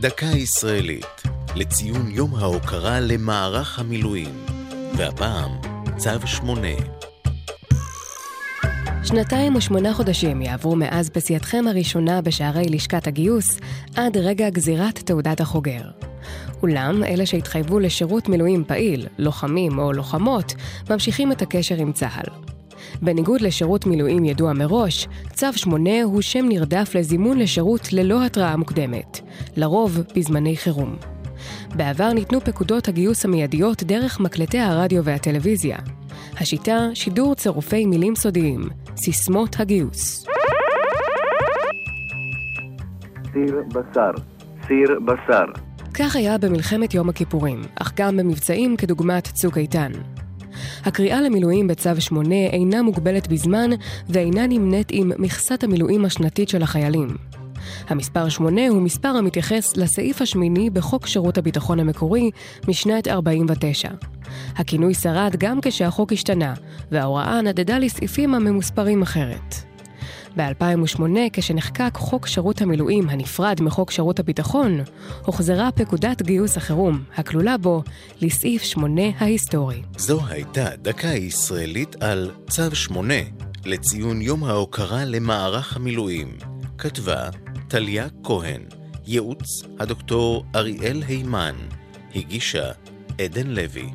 דקה ישראלית, לציון יום ההוקרה למערך המילואים, והפעם צו שמונה. שנתיים ושמונה חודשים יעברו מאז פסייתכם הראשונה בשערי לשכת הגיוס, עד רגע גזירת תעודת החוגר. אולם אלה שהתחייבו לשירות מילואים פעיל, לוחמים או לוחמות, ממשיכים את הקשר עם צה"ל. בניגוד לשירות מילואים ידוע מראש, צו 8 הוא שם נרדף לזימון לשירות ללא התראה מוקדמת, לרוב בזמני חירום. בעבר ניתנו פקודות הגיוס המיידיות דרך מקלטי הרדיו והטלוויזיה. השיטה, שידור צירופי מילים סודיים, סיסמות הגיוס. סיר בשר, סיר בשר. כך היה במלחמת יום הכיפורים, אך גם במבצעים כדוגמת צוק איתן. הקריאה למילואים בצו 8 אינה מוגבלת בזמן ואינה נמנית עם מכסת המילואים השנתית של החיילים. המספר 8 הוא מספר המתייחס לסעיף השמיני בחוק שירות הביטחון המקורי משנת 49. הכינוי שרד גם כשהחוק השתנה, וההוראה נדדה לסעיפים הממוספרים אחרת. ב-2008, כשנחקק חוק שירות המילואים הנפרד מחוק שירות הביטחון, הוחזרה פקודת גיוס החירום, הכלולה בו, לסעיף 8 ההיסטורי. זו הייתה דקה ישראלית על צו 8 לציון יום ההוקרה למערך המילואים. כתבה טליה כהן, ייעוץ הדוקטור אריאל הימן, הגישה עדן לוי.